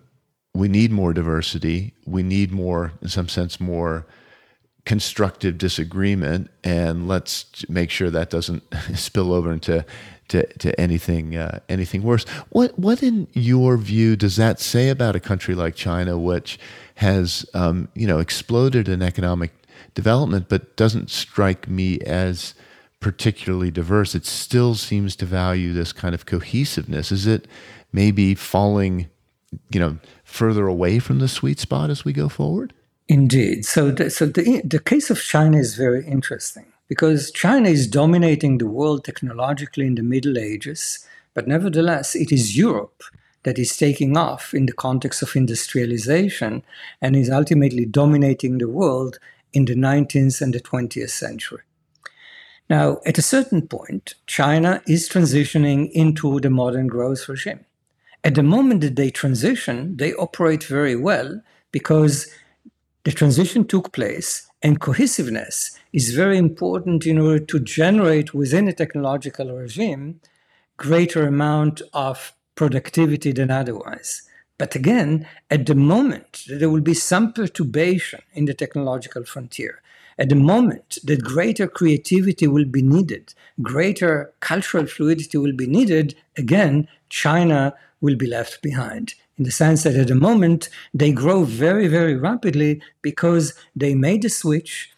we need more diversity. We need more, in some sense, more constructive disagreement, and let's make sure that doesn't spill over into to, to anything uh, anything worse. What what in your view does that say about a country like China, which has um, you know exploded in economic development, but doesn't strike me as particularly diverse? It still seems to value this kind of cohesiveness. Is it maybe falling, you know, further away from the sweet spot as we go forward? Indeed. So, the, so the, the case of China is very interesting because China is dominating the world technologically in the Middle Ages, but nevertheless, it is Europe that is taking off in the context of industrialization and is ultimately dominating the world in the 19th and the 20th century. Now, at a certain point, China is transitioning into the modern growth regime. At the moment that they transition, they operate very well because the transition took place and cohesiveness is very important in order to generate within a technological regime greater amount of productivity than otherwise. But again, at the moment there will be some perturbation in the technological frontier, at the moment that greater creativity will be needed, greater cultural fluidity will be needed, again, China will be left behind. In the sense that at the moment they grow very, very rapidly because they made a switch.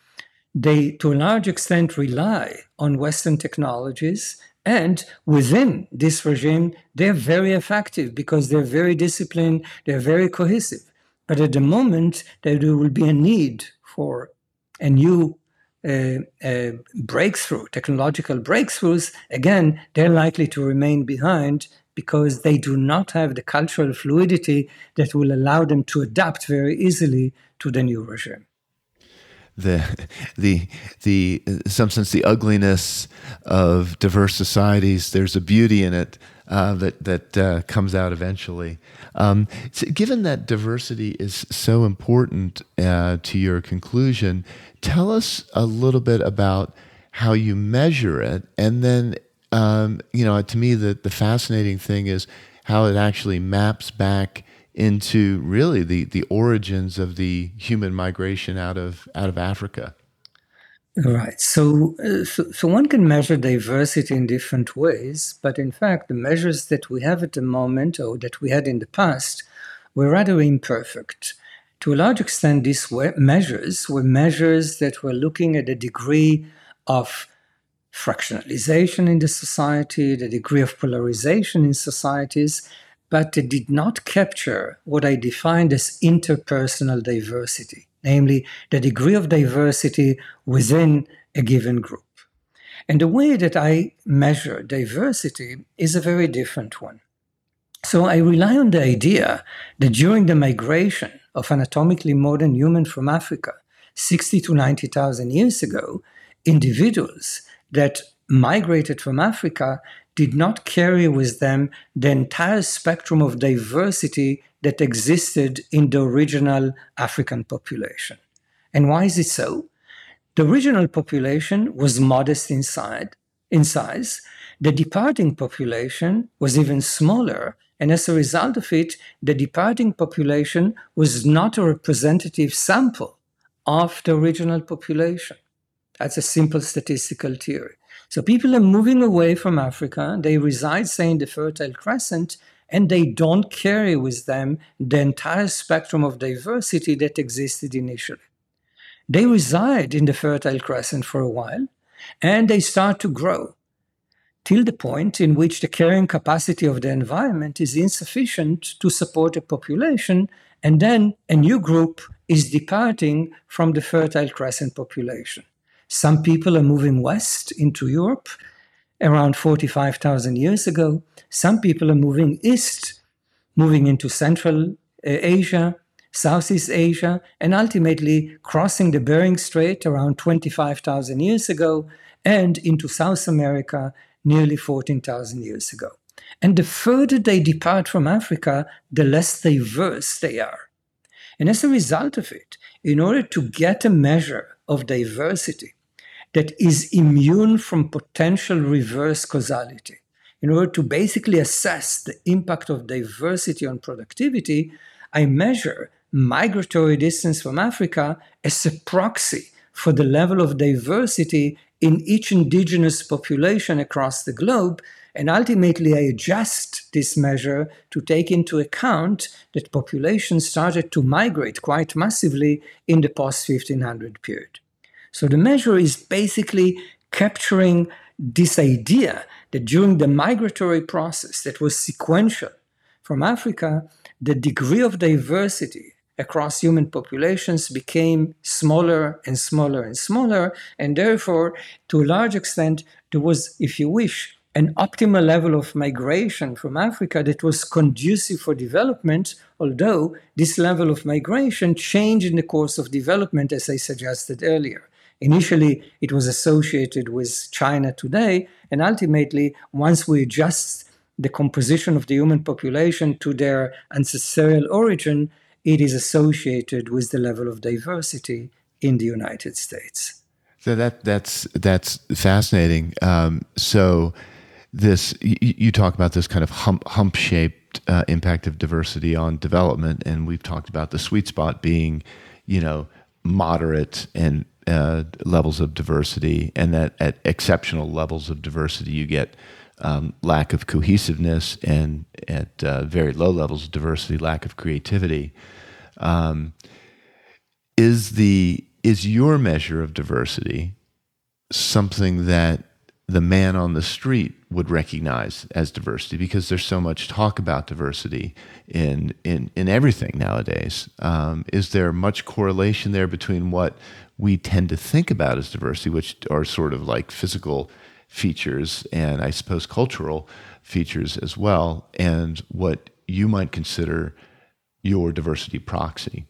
They, to a large extent, rely on Western technologies. And within this regime, they're very effective because they're very disciplined, they're very cohesive. But at the moment, there will be a need for a new uh, uh, breakthrough, technological breakthroughs, again, they're likely to remain behind because they do not have the cultural fluidity that will allow them to adapt very easily to the new regime. The, the, the, some sense, the ugliness of diverse societies, there's a beauty in it uh, that that uh, comes out eventually. Um, so given that diversity is so important uh, to your conclusion, tell us a little bit about how you measure it, and then um, you know, to me, the the fascinating thing is how it actually maps back into really the the origins of the human migration out of out of Africa. Right. So, uh, so, so, one can measure diversity in different ways, but in fact, the measures that we have at the moment or that we had in the past were rather imperfect. To a large extent, these were measures were measures that were looking at the degree of fractionalization in the society, the degree of polarization in societies, but they did not capture what I defined as interpersonal diversity namely the degree of diversity within a given group. And the way that I measure diversity is a very different one. So I rely on the idea that during the migration of anatomically modern human from Africa, 60 to 90,000 years ago, individuals that migrated from Africa did not carry with them the entire spectrum of diversity that existed in the original African population. And why is it so? The original population was modest inside, in size. The departing population was even smaller, and as a result of it, the departing population was not a representative sample of the original population. That's a simple statistical theory. So people are moving away from Africa. They reside, say, in the Fertile Crescent, and they don't carry with them the entire spectrum of diversity that existed initially. They reside in the Fertile Crescent for a while, and they start to grow till the point in which the carrying capacity of the environment is insufficient to support a population, and then a new group is departing from the Fertile Crescent population. Some people are moving west into Europe around 45,000 years ago. Some people are moving east, moving into Central uh, Asia, Southeast Asia, and ultimately crossing the Bering Strait around 25,000 years ago and into South America nearly 14,000 years ago. And the further they depart from Africa, the less diverse they are. And as a result of it, in order to get a measure of diversity that is immune from potential reverse causality, in order to basically assess the impact of diversity on productivity, I measure migratory distance from Africa as a proxy for the level of diversity in each indigenous population across the globe. And ultimately, I adjust this measure to take into account that populations started to migrate quite massively in the post 1500 period. So the measure is basically capturing this idea that during the migratory process that was sequential from Africa, the degree of diversity across human populations became smaller and smaller and smaller. And therefore, to a large extent, there was, if you wish, an optimal level of migration from Africa that was conducive for development, although this level of migration changed in the course of development, as I suggested earlier. Initially, it was associated with China today, and ultimately, once we adjust the composition of the human population to their ancestral origin, it is associated with the level of diversity in the United States. So that that's that's fascinating. Um, so this you, you, talk about this kind of hump hump shaped uh, impact of diversity on development, and we've talked about the sweet spot being, you know, moderate and uh, levels of diversity, and that at exceptional levels of diversity you get um, lack of cohesiveness, and at uh, very low levels of diversity, lack of creativity. Um, is the is your measure of diversity something that the man on the street would recognize as diversity because there's so much talk about diversity in in in everything nowadays. Um, is there much correlation there between what we tend to think about as diversity, which are sort of like physical features and I suppose cultural features as well, and what you might consider your diversity proxy?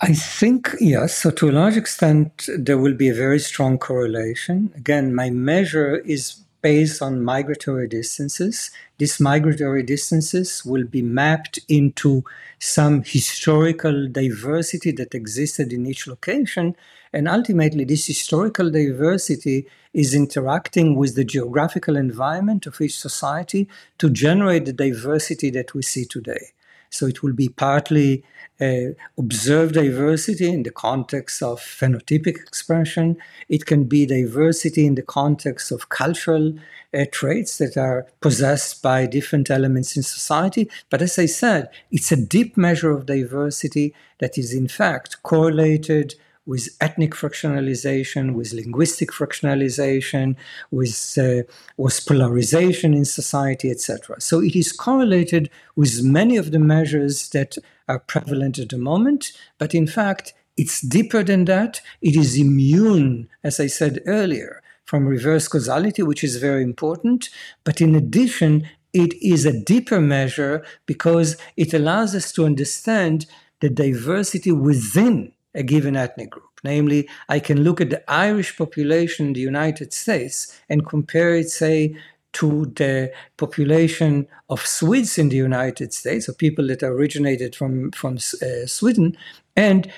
I think, yes. So, to a large extent, there will be a very strong correlation. Again, my measure is based on migratory distances. These migratory distances will be mapped into some historical diversity that existed in each location. And ultimately, this historical diversity is interacting with the geographical environment of each society to generate the diversity that we see today. So it will be partly uh, observed diversity in the context of phenotypic expression. It can be diversity in the context of cultural uh, traits that are possessed by different elements in society. But as I said, it's a deep measure of diversity that is in fact correlated with ethnic fractionalization, with linguistic fractionalization, with, uh, with polarization in society, etc. So it is correlated with many of the measures that are prevalent at the moment, but in fact, it's deeper than that. It is immune, as I said earlier, from reverse causality, which is very important. But in addition, it is a deeper measure because it allows us to understand the diversity within a given ethnic group. Namely, I can look at the Irish population in the United States and compare it, say, to the population of Swedes in the United States, or people that originated from, from uh, Sweden, and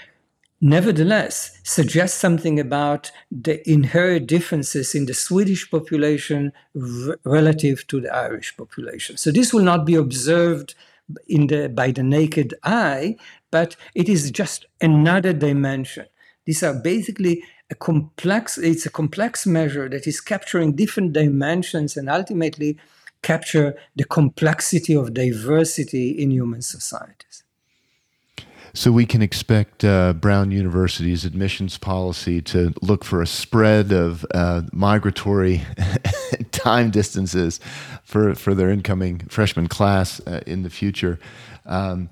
nevertheless suggest something about the inherent differences in the Swedish population r- relative to the Irish population. So this will not be observed in the, by the naked eye, but it is just another dimension. These are basically a complex, it's a complex measure that is capturing different dimensions and ultimately capture the complexity of diversity in human societies. So we can expect uh, Brown University's admissions policy to look for a spread of uh, migratory time distances for, for their incoming freshman class uh, in the future. Um,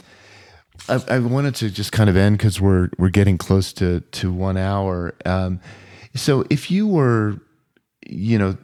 I, I, wanted to just kind of end because we're we're getting close to to one hour. Um, so if you were, you know,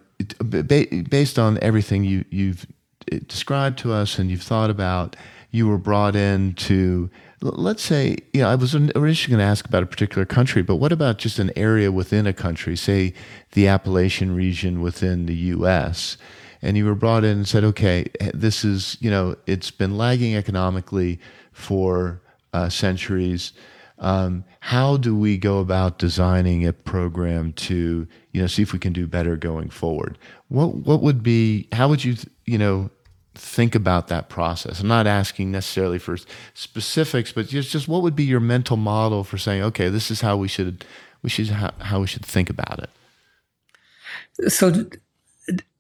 based on everything you you've uh, described to us and you've thought about, you were brought in to let's say, you know, I was originally going to ask about a particular country, but what about just an area within a country, say the Appalachian region within the U.S., and you were brought in and said, okay, this is, you know, it's been lagging economically for uh, centuries. Um, how do we go about designing a program to, you know, see if we can do better going forward? What what would be? How would you, you know, think about that process? I'm not asking necessarily for specifics, but just just what would be your mental model for saying, okay, this is how we should we should how, how we should think about it. So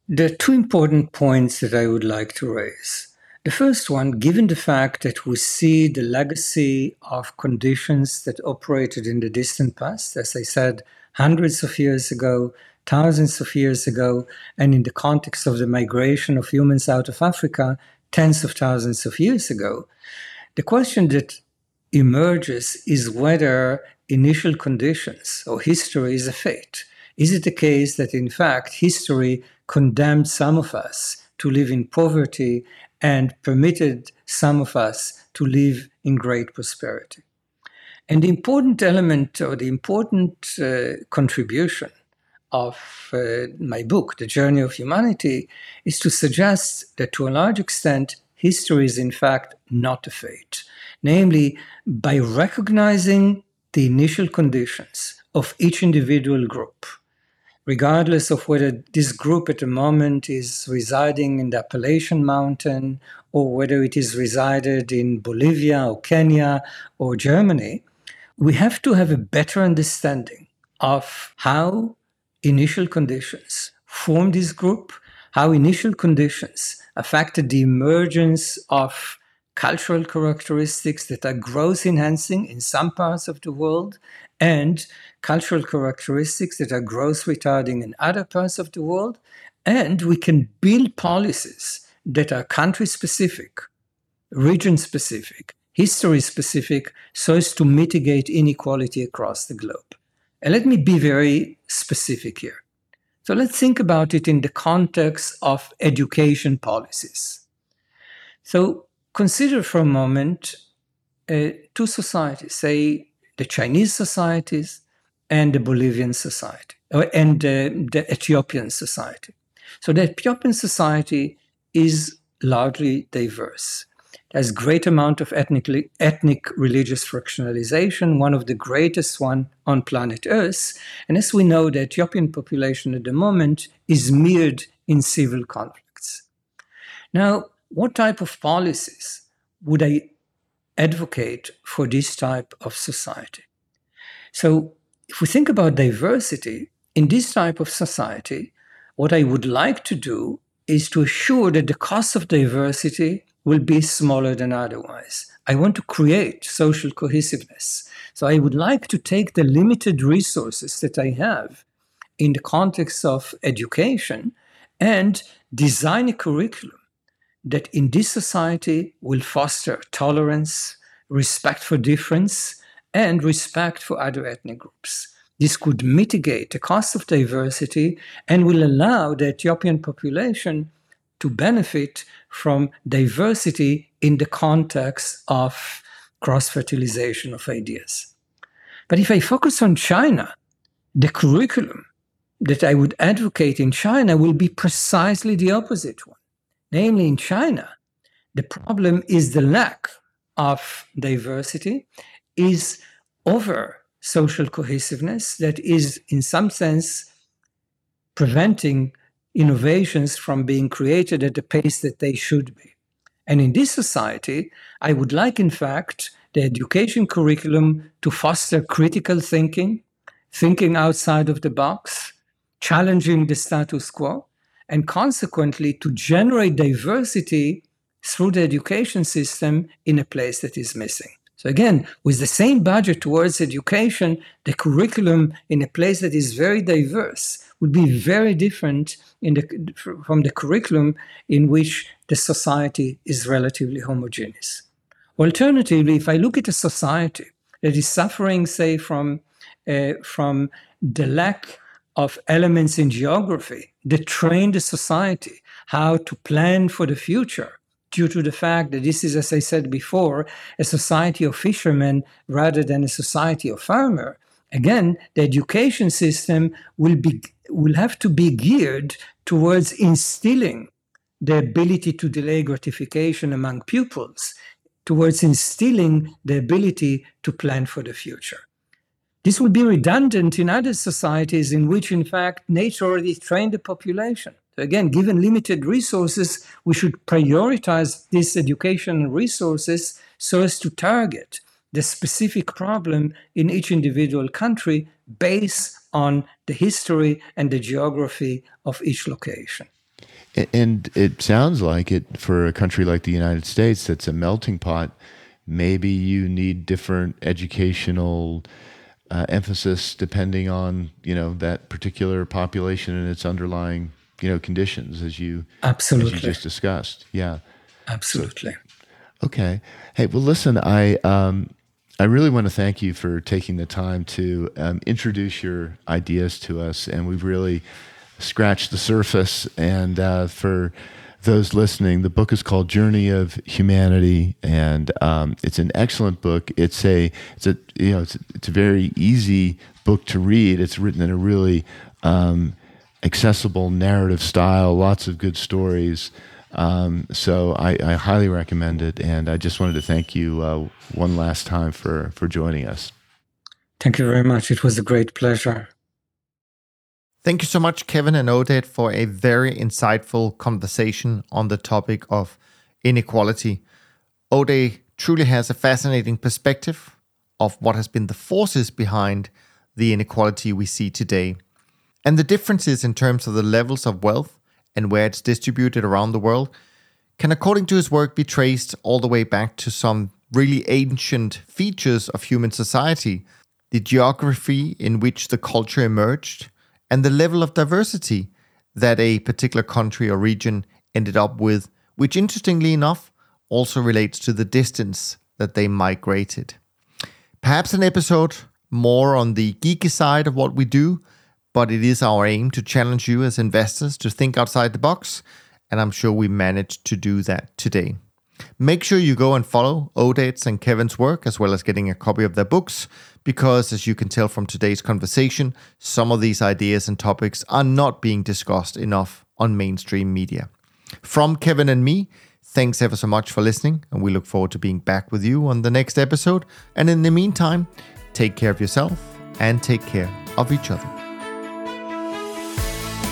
there are two important points that I would like to raise. The first one, given the fact that we see the legacy of conditions that operated in the distant past, as I said, hundreds of years ago, thousands of years ago, and in the context of the migration of humans out of Africa, tens of thousands of years ago, the question that emerges is whether initial conditions or history is a fate. Is it the case that, in fact, history condemned some of us to live in poverty and permitted some of us to live in great prosperity. And the important element or the important uh, contribution of uh, my book, The Journey of Humanity, is to suggest that to a large extent, history is in fact not a fate. Namely, by recognizing the initial conditions of each individual group, regardless of whether this group at the moment is residing in the Appalachian Mountain or whether it is resided in Bolivia or Kenya or Germany, we have to have a better understanding of how initial conditions formed this group, how initial conditions affected the emergence of cultural characteristics that are growth enhancing in some parts of the world and cultural characteristics that are growth retarding in other parts of the world. And we can build policies that are country specific, region specific, history specific, so as to mitigate inequality across the globe. And let me be very specific here. So let's think about it in the context of education policies. So consider for a moment uh, two societies, say the Chinese societies and the Bolivian society, and the Ethiopian society. So the Ethiopian society is largely diverse. There's great amount of ethnically, ethnic religious fractionalization, one of the greatest one on planet Earth. And as we know, the Ethiopian population at the moment is mired in civil conflicts. Now, what type of policies would I advocate for this type of society? So if we think about diversity in this type of society, what I would like to do is to assure that the cost of diversity will be smaller than otherwise. I want to create social cohesiveness. So I would like to take the limited resources that I have in the context of education and design a curriculum that in this society will foster tolerance, respect for difference, and respect for other ethnic groups. This could mitigate the cost of diversity and will allow the Ethiopian population to benefit from diversity in the context of cross fertilization of ideas. But if I focus on China, the curriculum that I would advocate in China will be precisely the opposite one. Namely, in China, the problem is the lack of diversity is over social cohesiveness that is, in some sense, preventing innovations from being created at the pace that they should be. And in this society, I would like, in fact, the education curriculum to foster critical thinking, thinking outside of the box, challenging the status quo, and consequently to generate diversity through the education system in a place that is missing. So again, with the same budget towards education, the curriculum in a place that is very diverse would be very different the, from the curriculum in which the society is relatively homogeneous. Alternatively, if I look at a society that is suffering, say, from, uh, from the lack of elements in geography that train the society how to plan for the future, due to the fact that this is, as I said before, a society of fishermen rather than a society of farmer. Again, the education system will be will have to be geared towards instilling the ability to delay gratification among pupils, towards instilling the ability to plan for the future. This will be redundant in other societies in which, in fact, nature already trained the population. Again, given limited resources, we should prioritize these education resources so as to target the specific problem in each individual country based on the history and the geography of each location. And it sounds like it for a country like the United States that's a melting pot. Maybe you need different educational uh, emphasis depending on you know that particular population and its underlying you know conditions, as you absolutely as you just discussed. Yeah, absolutely. So, okay. Hey, well, listen, I um, I really want to thank you for taking the time to um, introduce your ideas to us, and we've really scratched the surface. And uh, for those listening, the book is called Journey of Humanity, and um, it's an excellent book. It's a it's a you know it's it's a very easy book to read. It's written in a really um, accessible narrative style, lots of good stories. Um, so I, I, highly recommend it, and I just wanted to thank you uh, one last time for for joining us. Thank you very much. It was a great pleasure. Thank you so much, Kevin and Oded, for a very insightful conversation on the topic of inequality. Oded truly has a fascinating perspective of what has been the forces behind the inequality we see today, and the differences in terms of the levels of wealth and where it's distributed around the world can, according to his work, be traced all the way back to some really ancient features of human society the geography in which the culture emerged, and the level of diversity that a particular country or region ended up with, which interestingly enough also relates to the distance that they migrated. Perhaps an episode more on the geeky side of what we do, but it is our aim to challenge you as investors to think outside the box, and I'm sure we managed to do that today. Make sure you go and follow Oded's and Kevin's work, as well as getting a copy of their books, because as you can tell from today's conversation, some of these ideas and topics are not being discussed enough on mainstream media. From Kevin and me, thanks ever so much for listening, and we look forward to being back with you on the next episode. And in the meantime, take care of yourself and take care of each other.